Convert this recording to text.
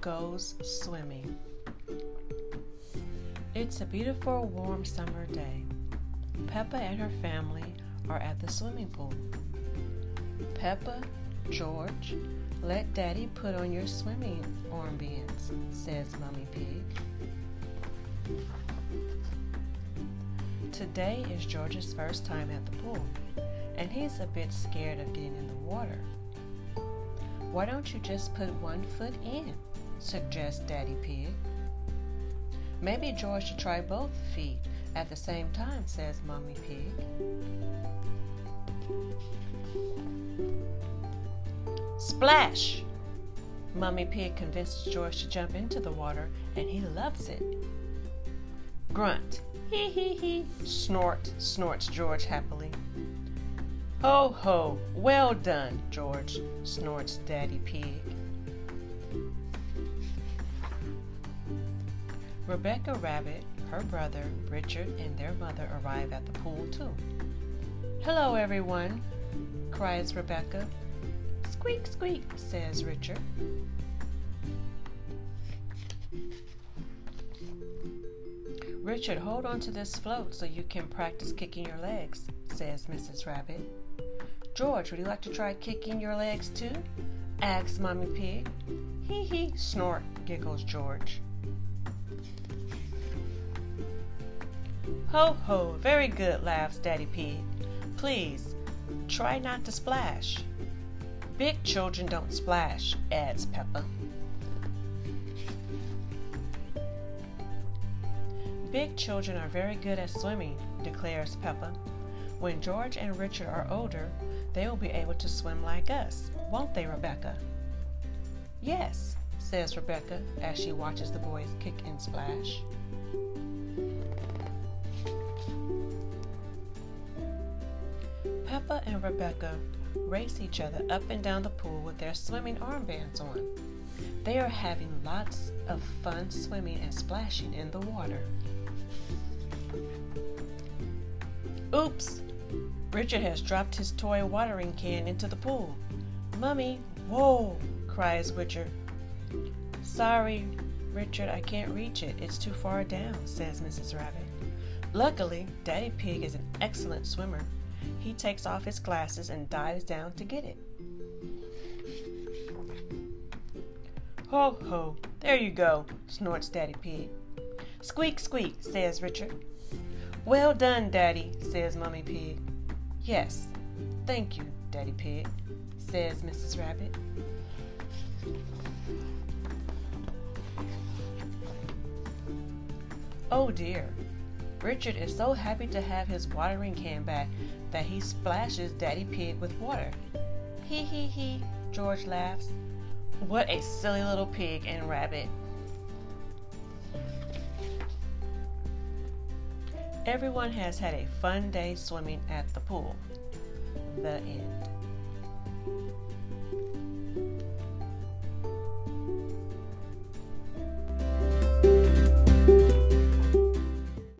goes swimming. It's a beautiful warm summer day. Peppa and her family are at the swimming pool. Peppa, George, let Daddy put on your swimming armbands, says Mummy Pig. Today is George's first time at the pool, and he's a bit scared of getting in the water. Why don't you just put one foot in? suggests Daddy Pig. Maybe George should try both feet at the same time, says Mummy Pig. Splash! Mummy Pig convinces George to jump into the water, and he loves it. Grunt. Hee hee hee. Snort, snorts George happily. Ho ho, well done, George, snorts Daddy Pig. Rebecca Rabbit, her brother, Richard, and their mother arrive at the pool too. Hello, everyone, cries Rebecca. Squeak, squeak, says Richard. Richard, hold on to this float so you can practice kicking your legs, says Mrs. Rabbit. George, would you like to try kicking your legs too? asks Mommy Pig. Hee hee, snort, giggles George. Ho ho, very good, laughs Daddy Pig. Please, try not to splash. Big children don't splash, adds Peppa. Big children are very good at swimming, declares Peppa. When George and Richard are older, they will be able to swim like us, won't they, Rebecca? Yes, says Rebecca as she watches the boys kick and splash. Peppa and Rebecca race each other up and down the pool with their swimming armbands on. They are having lots of fun swimming and splashing in the water. Oops! Richard has dropped his toy watering can into the pool. Mummy, whoa! cries Richard. Sorry, Richard, I can't reach it. It's too far down, says Mrs. Rabbit. Luckily, Daddy Pig is an excellent swimmer. He takes off his glasses and dives down to get it. Ho ho, there you go, snorts Daddy Pig. Squeak squeak, says Richard. Well done, Daddy, says Mummy Pig. Yes, thank you, Daddy Pig, says Mrs. Rabbit. Oh dear, Richard is so happy to have his watering can back that he splashes Daddy Pig with water. Hee hee hee, George laughs. What a silly little pig and rabbit. Everyone has had a fun day swimming at the pool. The end.